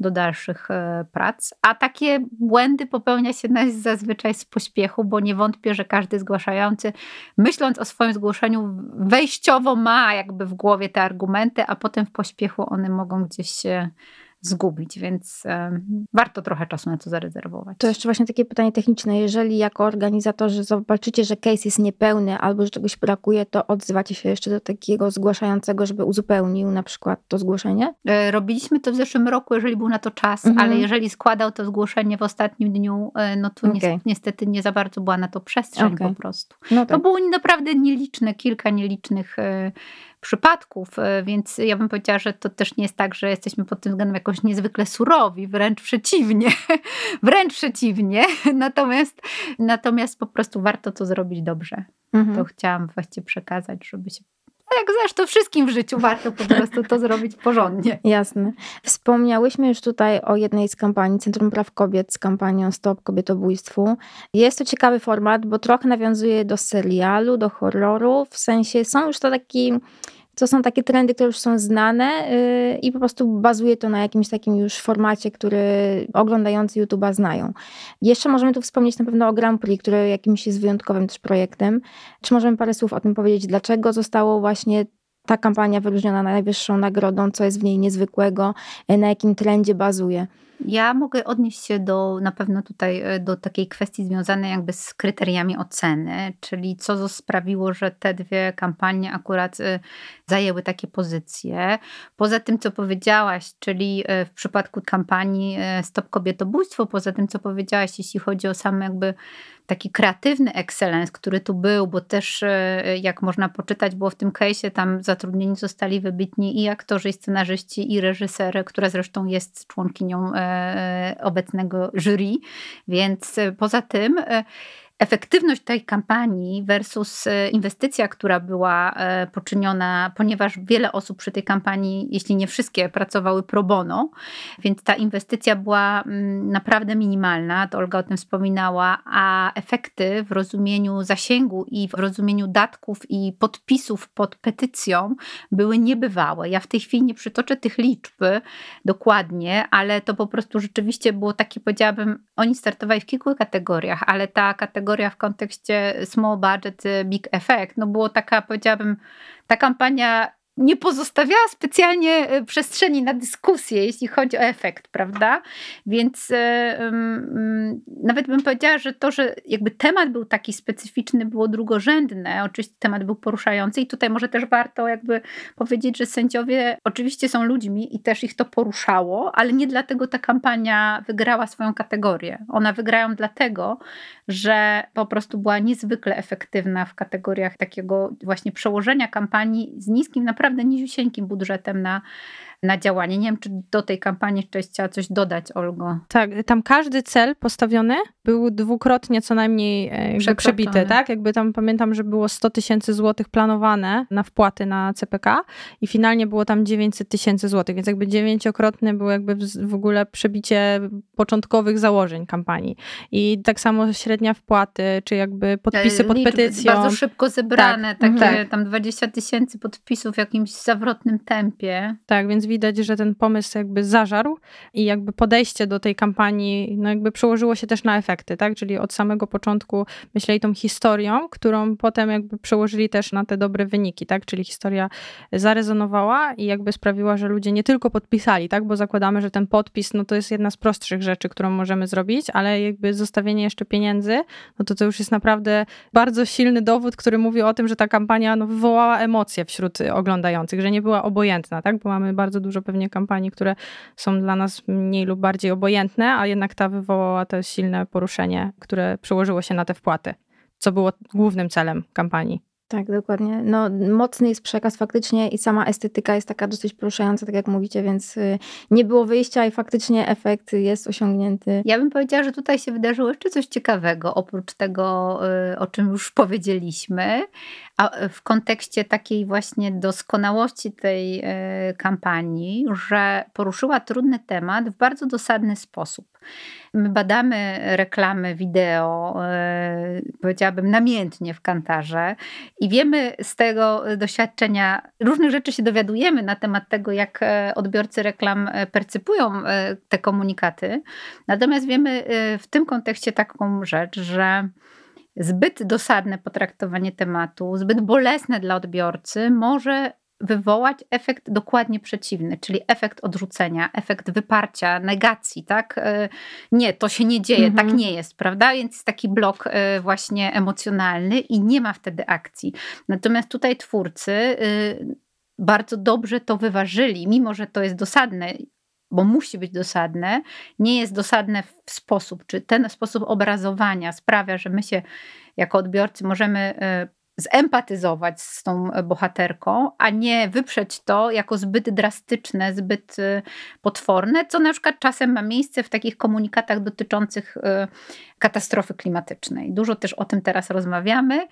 Speaker 3: do dalszych e, prac. A takie błędy popełnia się zazwyczaj z pośpiechu, bo nie wątpię, że każdy zgłaszający, myśląc o swoim zgłoszeniu, wejściowo ma jakby w głowie te argumenty, a potem w pośpiechu one mogą gdzieś się zgubić, więc warto trochę czasu na to zarezerwować.
Speaker 2: To jeszcze właśnie takie pytanie techniczne. Jeżeli jako organizatorzy zobaczycie, że case jest niepełny albo że czegoś brakuje, to odzywacie się jeszcze do takiego zgłaszającego, żeby uzupełnił na przykład to zgłoszenie?
Speaker 3: E, robiliśmy to w zeszłym roku, jeżeli był na to czas, mhm. ale jeżeli składał to zgłoszenie w ostatnim dniu, e, no to okay. niestety nie za bardzo była na to przestrzeń okay. po prostu. No tak. To było naprawdę nieliczne, kilka nielicznych e, przypadków, e, więc ja bym powiedziała, że to też nie jest tak, że jesteśmy pod tym względem jakoś niezwykle surowi, wręcz przeciwnie, wręcz przeciwnie, natomiast, natomiast po prostu warto to zrobić dobrze. Mhm. To chciałam właściwie przekazać, żeby się jak zresztą wszystkim w życiu warto po prostu to zrobić porządnie.
Speaker 2: Jasne. Wspomniałyśmy już tutaj o jednej z kampanii Centrum Praw Kobiet z kampanią Stop Kobietobójstwu. Jest to ciekawy format, bo trochę nawiązuje do serialu, do horroru, w sensie są już to taki to są takie trendy, które już są znane yy, i po prostu bazuje to na jakimś takim już formacie, który oglądający YouTube'a znają. Jeszcze możemy tu wspomnieć na pewno o Grand Prix, który jakimś jest wyjątkowym też projektem. Czy możemy parę słów o tym powiedzieć, dlaczego zostało właśnie ta kampania wyróżniona najwyższą nagrodą, co jest w niej niezwykłego, na jakim trendzie bazuje?
Speaker 3: Ja mogę odnieść się do na pewno tutaj e, do takiej kwestii związanej jakby z kryteriami oceny, czyli co sprawiło, że te dwie kampanie akurat e, zajęły takie pozycje. Poza tym, co powiedziałaś, czyli e, w przypadku kampanii Stop Kobietobójstwo, poza tym, co powiedziałaś, jeśli chodzi o same jakby taki kreatywny excellence, który tu był, bo też jak można poczytać, było w tym case'ie, tam zatrudnieni zostali wybitni i aktorzy, i scenarzyści, i reżysery, która zresztą jest członkinią E, obecnego jury. Więc e, poza tym e, efektywność tej kampanii versus e, inwestycja, która była e, poczyniona, ponieważ wiele osób przy tej kampanii, jeśli nie wszystkie, pracowały pro bono, więc ta inwestycja była mm, naprawdę minimalna, to Olga o tym wspominała, a efekty w rozumieniu zasięgu i w rozumieniu datków i podpisów pod petycją były niebywałe. Ja w tej chwili nie przytoczę tych liczb dokładnie, ale to po prostu rzeczywiście było takie, powiedziałabym, oni startowali w kilku kategoriach, ale ta kategoria kategoria w kontekście small budget, big effect, no było taka, powiedziałabym, ta kampania nie pozostawiała specjalnie e, przestrzeni na dyskusję, jeśli chodzi o efekt, prawda? Więc um, nawet bym powiedziała, że to, że jakby temat był taki specyficzny, było drugorzędne. Oczywiście temat był poruszający i tutaj może też warto jakby powiedzieć, że sędziowie oczywiście są ludźmi i też ich to poruszało, ale nie dlatego ta kampania wygrała swoją kategorię. Ona wygrają dlatego, że po prostu była niezwykle efektywna w kategoriach takiego właśnie przełożenia kampanii z niskim, naprawdę niziusieńkim budżetem na na działanie. Nie wiem, czy do tej kampanii jeszcze chciała coś dodać, Olgo.
Speaker 4: Tak, tam każdy cel postawiony był dwukrotnie co najmniej e, przebity, tak? Jakby tam pamiętam, że było 100 tysięcy złotych planowane na wpłaty na CPK i finalnie było tam 900 tysięcy złotych, więc jakby dziewięciokrotne było jakby w ogóle przebicie początkowych założeń kampanii. I tak samo średnia wpłaty, czy jakby podpisy pod petycją.
Speaker 3: Bardzo szybko zebrane, tak, takie tak. tam 20 tysięcy podpisów w jakimś zawrotnym tempie.
Speaker 4: Tak, więc widać, że ten pomysł jakby zażarł i jakby podejście do tej kampanii no jakby przełożyło się też na efekty, tak? Czyli od samego początku myśleli tą historią, którą potem jakby przełożyli też na te dobre wyniki, tak? Czyli historia zarezonowała i jakby sprawiła, że ludzie nie tylko podpisali, tak? Bo zakładamy, że ten podpis, no to jest jedna z prostszych rzeczy, którą możemy zrobić, ale jakby zostawienie jeszcze pieniędzy, no to to już jest naprawdę bardzo silny dowód, który mówi o tym, że ta kampania no, wywołała emocje wśród oglądających, że nie była obojętna, tak? Bo mamy bardzo bardzo dużo pewnie kampanii, które są dla nas mniej lub bardziej obojętne, a jednak ta wywołała to silne poruszenie, które przełożyło się na te wpłaty, co było głównym celem kampanii.
Speaker 2: Tak, dokładnie. No, mocny jest przekaz faktycznie i sama estetyka jest taka dosyć poruszająca, tak jak mówicie, więc y, nie było wyjścia i faktycznie efekt jest osiągnięty.
Speaker 3: Ja bym powiedziała, że tutaj się wydarzyło jeszcze coś ciekawego, oprócz tego, y, o czym już powiedzieliśmy, a w kontekście takiej właśnie doskonałości tej y, kampanii, że poruszyła trudny temat w bardzo dosadny sposób. My badamy reklamy wideo, e, powiedziałabym namiętnie w kantarze i wiemy z tego doświadczenia, różnych rzeczy się dowiadujemy na temat tego, jak e, odbiorcy reklam e, percypują te komunikaty. Natomiast wiemy w tym kontekście taką rzecz, że zbyt dosadne potraktowanie tematu, zbyt bolesne dla odbiorcy może wywołać efekt dokładnie przeciwny, czyli efekt odrzucenia, efekt wyparcia, negacji, tak? E, nie, to się nie dzieje, tak mhm. tak nie jest, prawda? Więc jest taki blok e, właśnie emocjonalny i nie ma wtedy akcji. Natomiast tutaj twórcy y, bardzo dobrze to wyważyli, mimo że to jest dosadne, bo musi być dosadne, nie jest dosadne w sposób, czy ten sposób obrazowania sprawia, że my się jako odbiorcy możemy zempatyzować z tą e, bohaterką, a nie wyprzeć to jako zbyt drastyczne, zbyt e, potworne, co na przykład czasem ma miejsce w takich komunikatach dotyczących e, katastrofy klimatycznej. Dużo też o tym teraz rozmawiamy.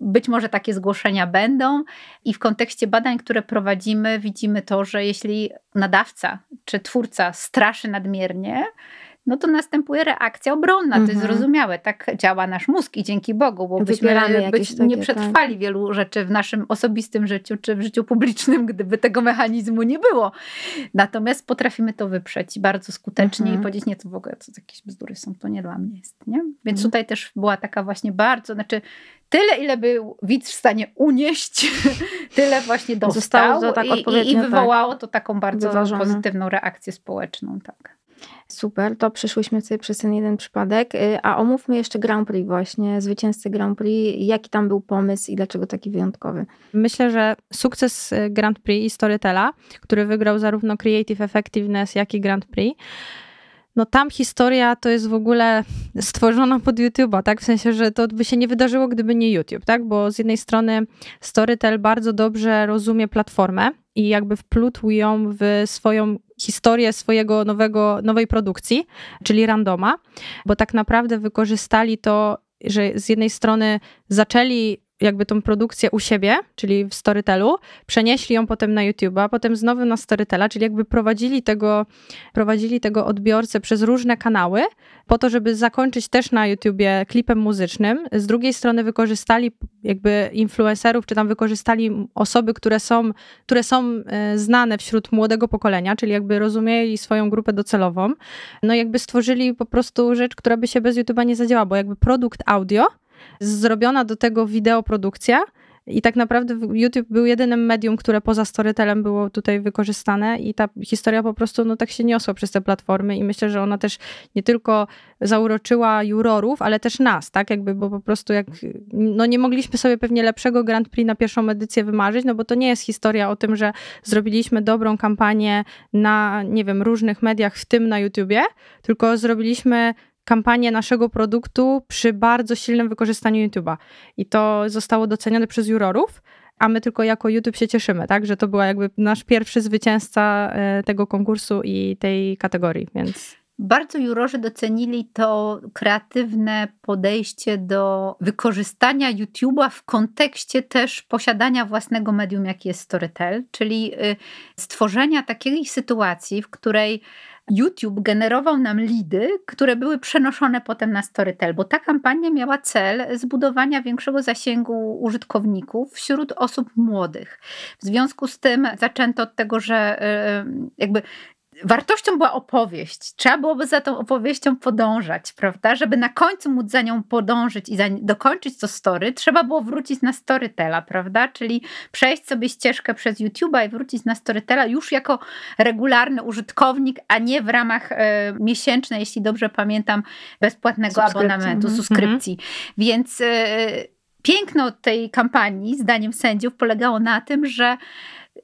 Speaker 3: Być może takie zgłoszenia będą i w kontekście badań, które prowadzimy, widzimy to, że jeśli nadawca czy twórca straszy nadmiernie, no to następuje reakcja obronna. To jest mhm. zrozumiałe. Tak działa nasz mózg i dzięki Bogu, bo byśmy być, nie tak. przetrwali tak. wielu rzeczy w naszym osobistym życiu czy w życiu publicznym, gdyby tego mechanizmu nie było. Natomiast potrafimy to wyprzeć bardzo skutecznie mhm. i powiedzieć, nie, to w ogóle to jakieś bzdury są, to nie dla mnie jest. Nie? Więc mhm. tutaj też była taka właśnie bardzo, znaczy tyle, ile był widz w stanie unieść, tyle właśnie dostał Zostało to tak i, i, i tak. wywołało tak. to taką bardzo Wyważone. pozytywną reakcję społeczną. Tak.
Speaker 2: Super, to przeszłyśmy sobie przez ten jeden przypadek. Y, a omówmy jeszcze Grand Prix właśnie, zwycięzcy Grand Prix. Jaki tam był pomysł i dlaczego taki wyjątkowy?
Speaker 4: Myślę, że sukces y, Grand Prix i Storytela, który wygrał zarówno Creative Effectiveness, jak i Grand Prix, no tam historia to jest w ogóle stworzona pod YouTube'a, tak? W sensie, że to by się nie wydarzyło, gdyby nie YouTube, tak? Bo z jednej strony Storytel bardzo dobrze rozumie platformę i jakby wplótł ją w swoją historię swojego nowego, nowej produkcji, czyli randoma, bo tak naprawdę wykorzystali to, że z jednej strony zaczęli jakby tą produkcję u siebie, czyli w Storytelu, przenieśli ją potem na YouTube'a, potem znowu na Storytela, czyli jakby prowadzili tego, prowadzili tego odbiorcę przez różne kanały, po to, żeby zakończyć też na YouTubie klipem muzycznym. Z drugiej strony wykorzystali jakby influencerów, czy tam wykorzystali osoby, które są, które są e, znane wśród młodego pokolenia, czyli jakby rozumieli swoją grupę docelową. No jakby stworzyli po prostu rzecz, która by się bez YouTube'a nie zadziałała, bo jakby produkt audio zrobiona do tego wideoprodukcja. I tak naprawdę YouTube był jedynym medium, które poza Storytelem było tutaj wykorzystane i ta historia po prostu no, tak się niosła przez te platformy i myślę, że ona też nie tylko zauroczyła jurorów, ale też nas, tak jakby, bo po prostu jak, no nie mogliśmy sobie pewnie lepszego Grand Prix na pierwszą edycję wymarzyć, no bo to nie jest historia o tym, że zrobiliśmy dobrą kampanię na, nie wiem, różnych mediach, w tym na YouTubie, tylko zrobiliśmy kampanię naszego produktu przy bardzo silnym wykorzystaniu YouTube'a. I to zostało docenione przez jurorów, a my tylko jako YouTube się cieszymy, tak? Że to była jakby nasz pierwszy zwycięzca e, tego konkursu i tej kategorii, więc...
Speaker 3: Bardzo jurorzy docenili to kreatywne podejście do wykorzystania YouTube'a w kontekście też posiadania własnego medium, jaki jest Storytel, czyli y, stworzenia takiej sytuacji, w której YouTube generował nam lidy, które były przenoszone potem na Storytel, bo ta kampania miała cel zbudowania większego zasięgu użytkowników wśród osób młodych. W związku z tym zaczęto od tego, że y, jakby wartością była opowieść. Trzeba byłoby za tą opowieścią podążać, prawda? Żeby na końcu móc za nią podążyć i za, dokończyć to story, trzeba było wrócić na Storytela, prawda? Czyli przejść sobie ścieżkę przez YouTube'a i wrócić na Storytela już jako regularny użytkownik, a nie w ramach e, miesięcznej, jeśli dobrze pamiętam, bezpłatnego abonamentu, mm -hmm. subskrypcji. Więc e, piękno tej kampanii, zdaniem sędziów, polegało na tym, że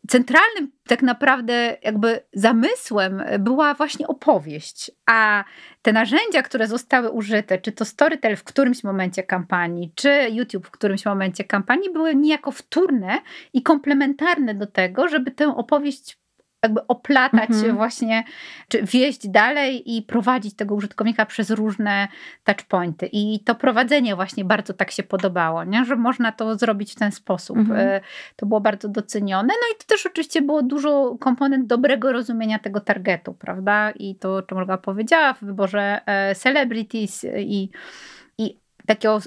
Speaker 3: centralnym tak naprawdę jakby zamysłem była właśnie opowieść, a te narzędzia, które zostały użyte, czy to Storytel w którymś momencie kampanii, czy YouTube w którymś momencie kampanii, były niejako wtórne i komplementarne do tego, żeby tę opowieść jakby oplatać mhm. właśnie, czy wieść dalej i prowadzić tego użytkownika przez różne touchpointy. I to prowadzenie właśnie bardzo tak się podobało, nie? że można to zrobić w ten sposób. Mhm. E, to było bardzo docenione. No i to też oczywiście było dużo komponent dobrego rozumienia tego targetu, prawda? I to, czym Olga powiedziała w wyborze e, celebrities i takiego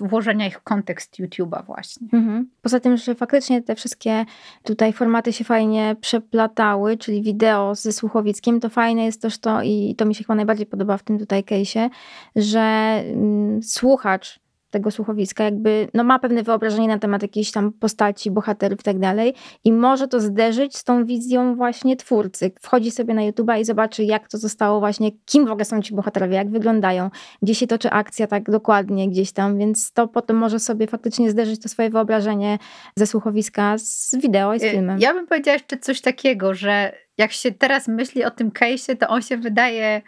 Speaker 3: włożenia ich w kontekst YouTube'a właśnie.
Speaker 2: Mhm. Poza tym, że faktycznie te wszystkie tutaj formaty się fajnie przeplatały, czyli wideo ze słuchowickiem, to fajne jest też to i to mi się chyba najbardziej podoba w tym tutaj case'ie, że mm, słuchacz tego słuchowiska, jakby no ma pewne wyobrażenie na temat jakiejś tam postaci, bohaterów i tak dalej i może to zderzyć z tą wizją właśnie twórcy. Wchodzi sobie na YouTube'a i zobaczy jak to zostało właśnie, kim w ogóle są ci bohaterowie, jak wyglądają, gdzie się toczy akcja tak dokładnie gdzieś tam, więc to potem może sobie faktycznie zderzyć to swoje wyobrażenie ze słuchowiska z wideo i z y, filmem.
Speaker 3: Ja bym powiedziała jeszcze coś takiego, że jak się teraz myśli o tym case'ie, to on się wydaje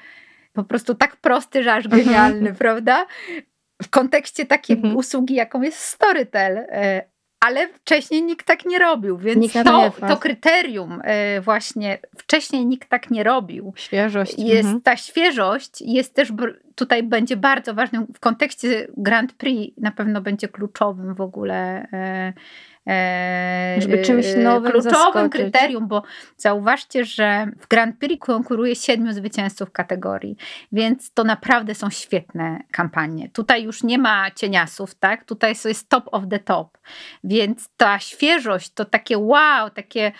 Speaker 3: po prostu tak prosty, że aż genialny, prawda? W kontekście takiej mhm. usługi, jaką jest Storytel. E, ale wcześniej nikt tak nie robił, więc to, to, kryterium e, właśnie wcześniej nikt tak nie robił.
Speaker 4: Świeżość.
Speaker 3: Jest, mhm. Ta świeżość jest też tutaj będzie bardzo ważnym w kontekście Grand Prix na pewno będzie kluczowym w ogóle e,
Speaker 2: żeby czymś nowym
Speaker 3: kluczowym
Speaker 2: zaskoczyć.
Speaker 3: kryterium, bo zauważcie, że w Grand Prix konkuruje siedmiu zwycięzców kategorii, więc to naprawdę są świetne kampanie. Tutaj już nie ma cieniasów, tak? Tutaj jest top of the top, więc ta świeżość, to takie wow, takie,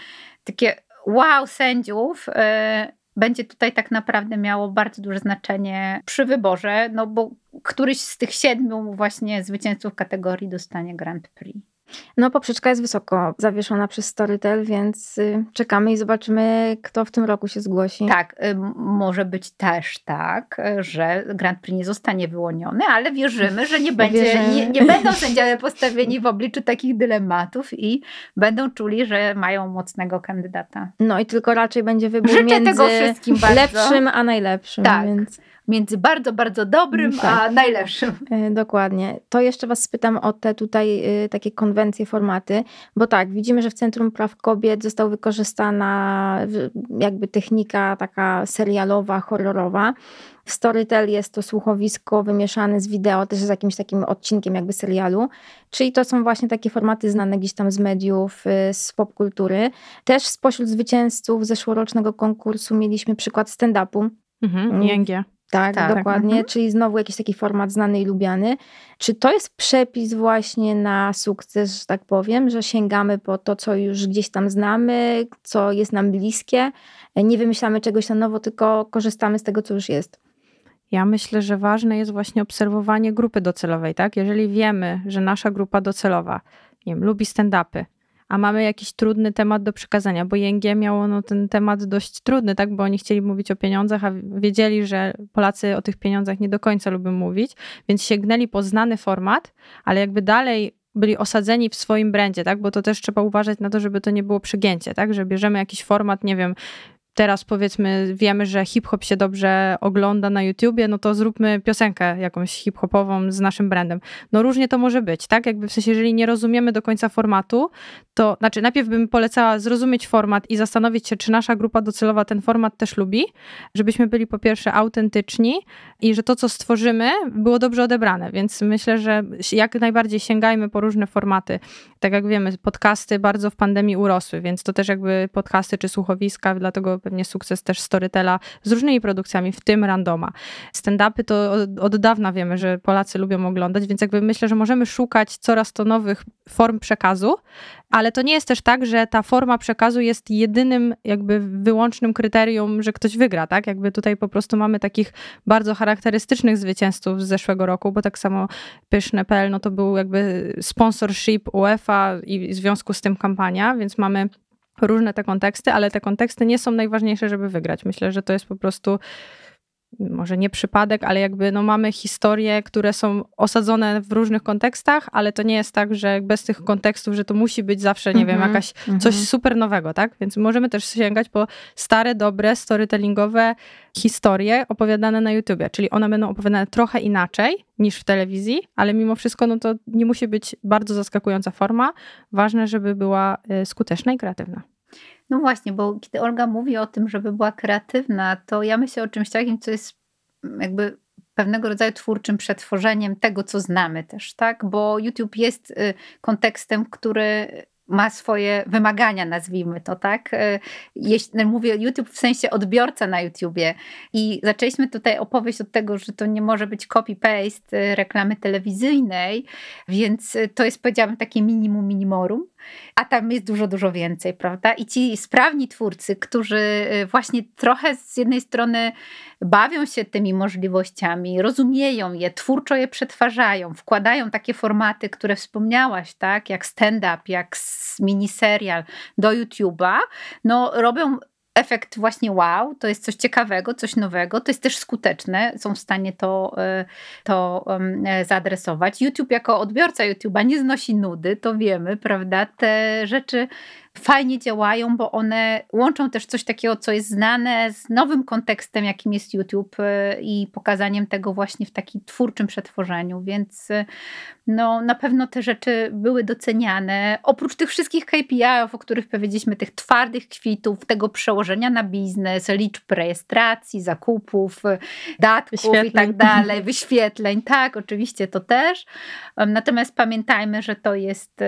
Speaker 3: takie wow sędziów, yy, będzie tutaj tak naprawdę miało bardzo duże znaczenie przy wyborze, no bo któryś z tych siedmiu właśnie zwycięzców kategorii dostanie Grand Prix.
Speaker 2: No, poprzeczka jest wysoko zawieszona przez Storytel, więc y, czekamy i zobaczymy, kto w tym roku się zgłosi.
Speaker 3: Tak, y, może być też tak, że Grand Prix nie zostanie wyłoniony, ale wierzymy, że nie, będzie, nie, nie będą sędziowie postawieni w obliczu takich dylematów i będą czuli, że mają mocnego kandydata.
Speaker 2: No i tylko raczej będzie wybór
Speaker 3: Życzę
Speaker 2: między
Speaker 3: tego wszystkim bardzo.
Speaker 2: lepszym a najlepszym.
Speaker 3: Tak.
Speaker 2: Więc...
Speaker 3: Między bardzo, bardzo dobrym
Speaker 2: Tak.
Speaker 3: a najlepszym.
Speaker 2: E, Dokładnie. To jeszcze Was spytam o te tutaj y, takie konwencje, formaty, bo tak, widzimy, że w Centrum Praw Kobiet została wykorzystana jakby technika taka serialowa, horrorowa. W Storytel jest to słuchowisko wymieszane z wideo, też z jakimś takim odcinkiem jakby serialu. Czyli to są właśnie takie formaty znane gdzieś tam z mediów, y, z popkultury. Też spośród zwycięzców zeszłorocznego konkursu mieliśmy przykład stand-upu.
Speaker 4: Mhm,
Speaker 2: Mm.
Speaker 4: jęgie.
Speaker 2: Tak,
Speaker 3: Tak.
Speaker 2: dokładnie.
Speaker 3: Mhm.
Speaker 2: Czyli znowu jakiś taki format znany i lubiany. Czy to jest przepis właśnie na sukces, że tak powiem, że sięgamy po to, co już gdzieś tam znamy, co jest nam bliskie, nie wymyślamy czegoś na nowo, tylko korzystamy z tego, co już jest.
Speaker 4: Ja myślę, że ważne jest właśnie obserwowanie grupy docelowej, tak? Jeżeli wiemy, że nasza grupa docelowa, nie wiem, lubi stand-upy, a mamy jakiś trudny temat do przekazania, bo ING miało no, ten temat dość trudny, tak? Bo oni chcieli mówić o pieniądzach, a wiedzieli, że Polacy o tych pieniądzach nie do końca lubią mówić, więc sięgnęli po znany format, ale jakby dalej byli osadzeni w swoim brandzie, tak? Bo to też trzeba uważać na to, żeby to nie było przegięcie, tak? Że bierzemy jakiś format, nie wiem, teraz powiedzmy wiemy, że hip-hop się dobrze ogląda na YouTubie, no to zróbmy piosenkę jakąś hip-hopową z naszym brandem. No różnie to może być, tak? Jakby w sensie, jeżeli nie rozumiemy do końca formatu, to znaczy najpierw bym polecała zrozumieć format i zastanowić się, czy nasza grupa docelowa ten format też lubi, żebyśmy byli po pierwsze autentyczni i że to, co stworzymy, było dobrze odebrane, więc myślę, że jak najbardziej sięgajmy po różne formaty. Tak jak wiemy, podcasty bardzo w pandemii urosły, więc to też jakby podcasty czy słuchowiska, dlatego pewnie sukces też Storytela z różnymi produkcjami, w tym Randoma. Stand-upy to od, od dawna wiemy, że Polacy lubią oglądać, więc jakby myślę, że możemy szukać coraz to nowych form przekazu, ale to nie jest też tak, że ta forma przekazu jest jedynym jakby wyłącznym kryterium, że ktoś wygra, tak? Jakby tutaj po prostu mamy takich bardzo charakterystycznych zwycięzców z zeszłego roku, bo tak samo Pyszne.pl, no to był jakby sponsorship UEFA i w związku z tym kampania, więc mamy różne te konteksty, ale te konteksty nie są najważniejsze, żeby wygrać. Myślę, że to jest po prostu może nie przypadek, ale jakby no mamy historie, które są osadzone w różnych kontekstach, ale to nie jest tak, że bez tych kontekstów, że to musi być zawsze, nie wiem,
Speaker 2: Mhm,
Speaker 4: jakaś
Speaker 2: mhm.
Speaker 4: coś super nowego, tak? Więc możemy też sięgać po stare, dobre, storytellingowe historie opowiadane na YouTubie, czyli one będą opowiadane trochę inaczej niż w telewizji, ale mimo wszystko no to nie musi być bardzo zaskakująca forma. Ważne, żeby była y, skuteczna i kreatywna.
Speaker 3: No właśnie, bo kiedy Olga mówi o tym, żeby była kreatywna, to ja myślę o czymś takim, co jest jakby pewnego rodzaju twórczym przetworzeniem tego, co znamy też, tak? Bo YouTube jest y, kontekstem, który ma swoje wymagania, nazwijmy to, tak? Y, Jeśli, mówię YouTube w sensie odbiorca na YouTubie i zaczęliśmy tutaj opowieść od tego, że to nie może być copy-paste y, reklamy telewizyjnej, więc to jest powiedziałabym takie minimum minimorum, a tam jest dużo, dużo więcej, prawda? I ci sprawni twórcy, którzy y, właśnie trochę z jednej strony bawią się tymi możliwościami, rozumieją je, twórczo je przetwarzają, wkładają takie formaty, które wspomniałaś, tak? Jak stand-up, jak miniserial do YouTube'a, no robią efekt właśnie wow, to jest coś ciekawego, coś nowego, to jest też skuteczne, są w stanie to, y, to e, zaadresować. YouTube jako odbiorca YouTube'a nie znosi nudy, to wiemy, prawda? Te rzeczy fajnie działają, bo one łączą też coś takiego, co jest znane z nowym kontekstem, jakim jest YouTube y, i pokazaniem tego właśnie w takim twórczym przetworzeniu, więc y, no, na pewno te rzeczy były doceniane. Oprócz tych wszystkich KPI-ów, o których powiedzieliśmy, tych twardych kwitów, tego przełożenia na biznes, liczb rejestracji, zakupów, y, datków i
Speaker 4: Wyświetleń.
Speaker 3: tak dalej, wyświetleń, tak, oczywiście to też. Natomiast pamiętajmy, że to jest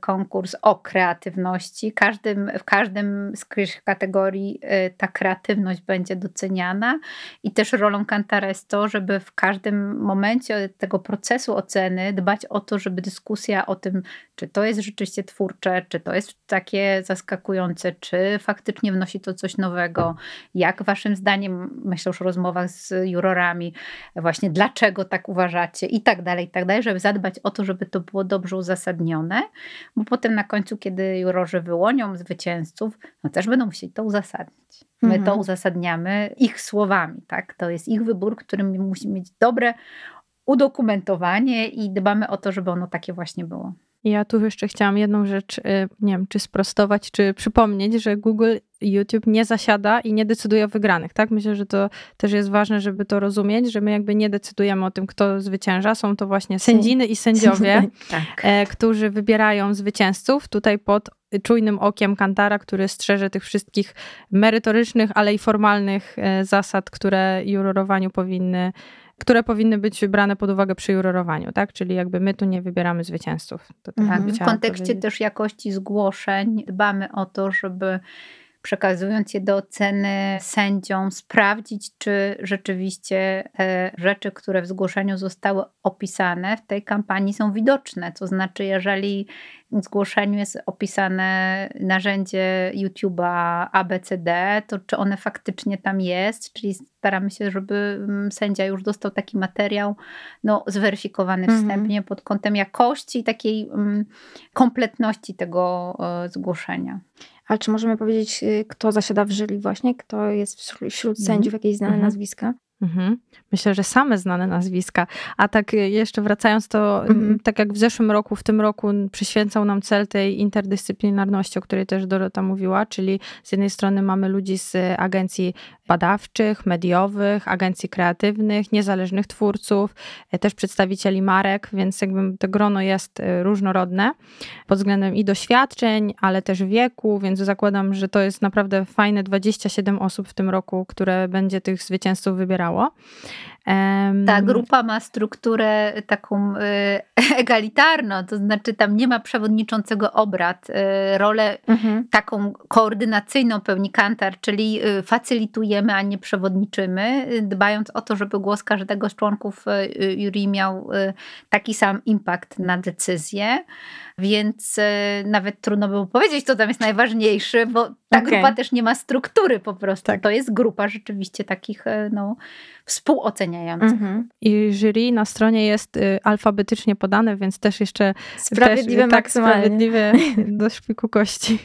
Speaker 3: konkurs o kreatywności jakości. Każdym, w każdym z kategorii y, ta kreatywność będzie doceniana i też rolą Kantara jest to, żeby w każdym momencie tego procesu oceny dbać o to, żeby dyskusja o tym, czy to jest rzeczywiście twórcze, czy to jest takie zaskakujące, czy faktycznie wnosi to coś nowego, jak waszym zdaniem, myślę już o rozmowach z jurorami, właśnie dlaczego tak uważacie i tak dalej, i tak dalej, żeby zadbać o to, żeby to było dobrze uzasadnione, bo potem na końcu, kiedy jurorzy wyłonią zwycięzców, no też będą musieli to uzasadnić. My mhm. to uzasadniamy ich słowami, tak? To jest ich wybór, którym musimy mieć dobre udokumentowanie i dbamy o to, żeby ono takie właśnie było.
Speaker 4: Ja tu jeszcze chciałam jedną rzecz, y, nie wiem, czy sprostować, czy przypomnieć, że Google YouTube nie zasiada i nie decyduje o wygranych, tak? Myślę, że to też jest ważne, żeby to rozumieć, że my jakby nie decydujemy o tym, kto zwycięża. Są to właśnie sędziny i sędziowie, tak. E, którzy wybierają zwycięzców tutaj pod czujnym okiem Kantara, który strzeże tych wszystkich merytorycznych, ale i formalnych e, zasad, które jurorowaniu powinny które powinny być brane pod uwagę przy jurorowaniu, tak? Czyli jakby my tu nie wybieramy zwycięzców.
Speaker 3: To tak, mhm. W kontekście powiedzieć. też jakości zgłoszeń dbamy o to, żeby przekazując je do oceny sędziom, sprawdzić, czy rzeczywiście te rzeczy, które w zgłoszeniu zostały opisane w tej kampanii są widoczne. To znaczy, jeżeli w zgłoszeniu jest opisane narzędzie YouTube'a ABCD, to czy one faktycznie tam jest, czyli staramy się, żeby mm, sędzia już dostał taki materiał no, zweryfikowany mhm. wstępnie pod kątem jakości i takiej um, kompletności tego uh, zgłoszenia.
Speaker 2: Ale czy możemy powiedzieć, y, kto zasiada w jury właśnie? Kto jest wśród mhm. sędziów, jakieś znane mhm. nazwiska?
Speaker 4: Mhm. Myślę, że same znane nazwiska. A tak y, jeszcze wracając, to mhm. tak jak w zeszłym roku, w tym roku przyświęcał nam cel tej interdyscyplinarności, o której też Dorota mówiła, czyli z jednej strony mamy ludzi z agencji badawczych, mediowych, agencji kreatywnych, niezależnych twórców, e, też przedstawicieli marek, więc jakby to grono jest e, różnorodne pod względem i doświadczeń, ale też wieku, więc zakładam, że to jest naprawdę fajne 27 osób w tym roku, które będzie tych zwycięzców wybierało.
Speaker 3: Ta grupa ma strukturę taką y, egalitarną, to znaczy tam nie ma przewodniczącego obrad. Rolę mhm. taką koordynacyjną pełni kantar, czyli y, facylitujemy, a nie przewodniczymy, dbając o to, żeby głos każdego z członków jury miał taki sam impact na decyzję. Więc nawet trudno było powiedzieć, co tam jest najważniejszy, bo ta okay. grupa też nie ma struktury po prostu. Tak. To jest grupa rzeczywiście takich no, współoceniających. Mhm.
Speaker 4: I jury na stronie jest y, alfabetycznie podane, więc też jeszcze
Speaker 2: sprawiedliwe
Speaker 4: też, tak, sprawiedliwie do szpiku kości.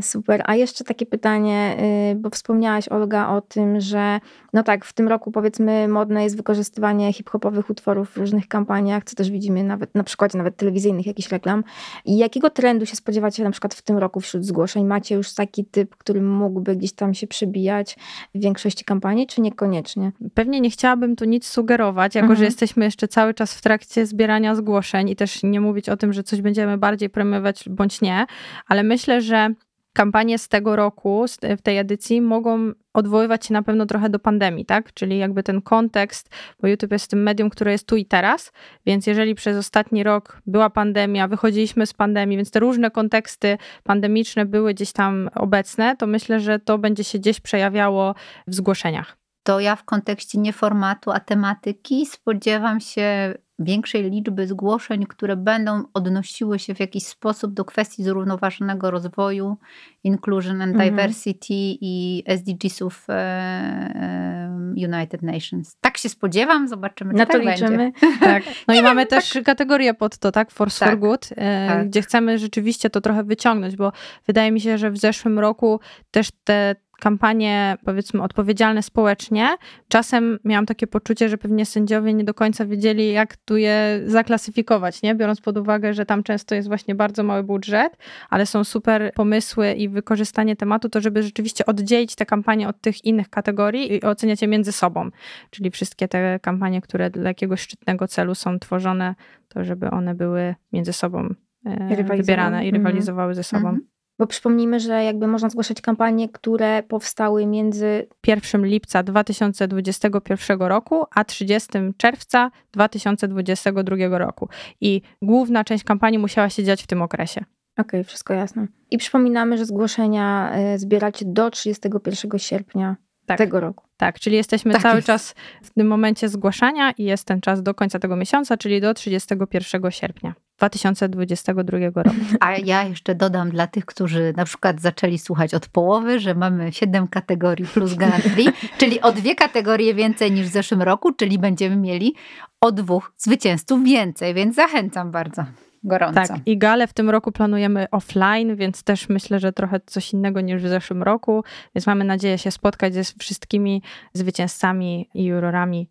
Speaker 2: Super. A jeszcze takie pytanie, y, bo wspomniałaś Olga o tym, że no tak, w tym roku powiedzmy modne jest wykorzystywanie hip-hopowych utworów w różnych kampaniach, co też widzimy nawet na przykładzie nawet telewizyjnych jakichś reklam. I jakiego trendu się spodziewacie na przykład w tym roku wśród zgłoszeń? Macie już taki typ, który mógłby gdzieś tam się przybijać w większości kampanii, czy niekoniecznie?
Speaker 4: Pewnie nie chciałabym tu nic sugerować, jako mhm. że jesteśmy jeszcze cały czas w trakcie zbierania zgłoszeń i też nie mówić o tym, że coś będziemy bardziej premiować bądź nie, ale myślę, że kampanie z tego roku, w tej edycji, mogą odwoływać się na pewno trochę do pandemii, tak? Czyli jakby ten kontekst, bo YouTube jest tym medium, które jest tu i teraz, więc jeżeli przez ostatni rok była pandemia, wychodziliśmy z pandemii, więc te różne konteksty pandemiczne były gdzieś tam obecne, to myślę, że to będzie się gdzieś przejawiało w zgłoszeniach
Speaker 3: to ja w kontekście nie formatu, a tematyki spodziewam się większej liczby zgłoszeń, które będą odnosiły się w jakiś sposób do kwestii zrównoważonego rozwoju, inclusion and mhm. diversity i SDGsów e, e, United Nations. Tak się spodziewam, zobaczymy, czy Na tak to liczymy. Będzie.
Speaker 4: Tak. No i mamy też tak. kategorię pod to, tak? Force tak. for Good, e, tak. gdzie chcemy rzeczywiście to trochę wyciągnąć, bo wydaje mi się, że w zeszłym roku też te kampanie, powiedzmy, odpowiedzialne społecznie, czasem miałam takie poczucie, że pewnie sędziowie nie do końca wiedzieli, jak tu je zaklasyfikować, nie? biorąc pod uwagę, że tam często jest właśnie bardzo mały budżet, ale są super pomysły i wykorzystanie tematu, to żeby rzeczywiście oddzielić te kampanie od tych innych kategorii i oceniać je między sobą. Czyli wszystkie te kampanie, które dla jakiegoś szczytnego celu są tworzone, to żeby one były między sobą e, wybierane i rywalizowały ze sobą. Mm -hmm.
Speaker 2: Bo przypomnijmy, że jakby można zgłaszać kampanie, które powstały między
Speaker 4: 1 lipca 2021 roku, a 30 czerwca 2022 roku. I główna część kampanii musiała się dziać w tym okresie.
Speaker 2: Okej, okay, wszystko jasne. I przypominamy, że zgłoszenia e, zbieracie do 31 sierpnia tak. tego roku.
Speaker 4: Tak, czyli jesteśmy tak cały jest. czas w tym momencie zgłaszania i jest ten czas do końca tego miesiąca, czyli do 31 sierpnia 2022 roku.
Speaker 3: A ja jeszcze dodam dla tych, którzy na przykład zaczęli słuchać od połowy, że mamy 7 kategorii plus Grand czyli o dwie kategorie więcej niż w zeszłym roku, czyli będziemy mieli o dwóch zwycięzców więcej, więc zachęcam bardzo gorąco.
Speaker 4: Tak, i gale w tym roku planujemy offline, więc też myślę, że trochę coś innego niż w zeszłym roku, więc mamy nadzieję się spotkać ze wszystkimi zwycięzcami i jurorami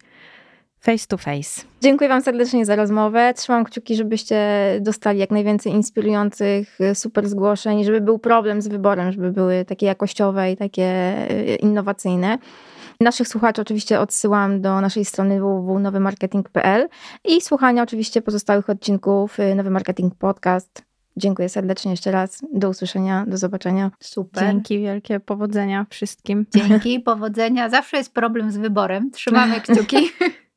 Speaker 4: face to face.
Speaker 2: Dziękuję Wam serdecznie za rozmowę. Trzymam kciuki, żebyście dostali jak najwięcej inspirujących, super zgłoszeń, żeby był problem z wyborem, żeby były takie jakościowe i takie y, innowacyjne. Naszych słuchaczy oczywiście odsyłam do naszej strony www.nowymarketing.pl i słuchania oczywiście pozostałych odcinków y, Nowy Marketing Podcast. Dziękuję serdecznie jeszcze raz. Do usłyszenia, do zobaczenia.
Speaker 4: Super. Dzięki wielkie, powodzenia wszystkim.
Speaker 3: Dzięki, powodzenia. Zawsze jest problem z wyborem. Trzymamy kciuki.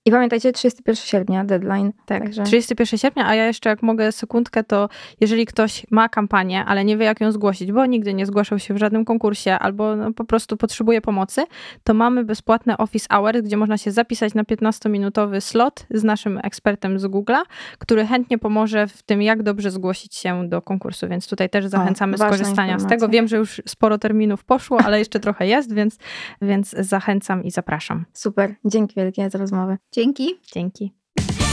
Speaker 2: I pamiętajcie, 31 sierpnia, deadline.
Speaker 4: Tak, także... 31 sierpnia, a ja jeszcze jak mogę sekundkę, to jeżeli ktoś ma kampanię, ale nie wie jak ją zgłosić, bo nigdy nie zgłaszał się w żadnym konkursie albo no, po prostu potrzebuje pomocy, to mamy bezpłatne Office Hours, gdzie można się zapisać na 15-minutowy slot z naszym ekspertem z Google'a, który chętnie pomoże w tym, jak dobrze zgłosić się do konkursu, więc tutaj też zachęcamy o, z korzystania z tego. Wiem, że już sporo terminów poszło, ale jeszcze trochę jest, więc, więc zachęcam i zapraszam.
Speaker 2: Super, dzięki wielkie za rozmowę.
Speaker 3: Dzięki.
Speaker 4: Dzięki.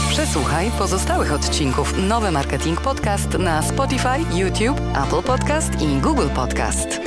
Speaker 1: Przesłuchaj pozostałych odcinków Nowy Marketing Podcast na Spotify, YouTube, Apple Podcast i Google Podcast.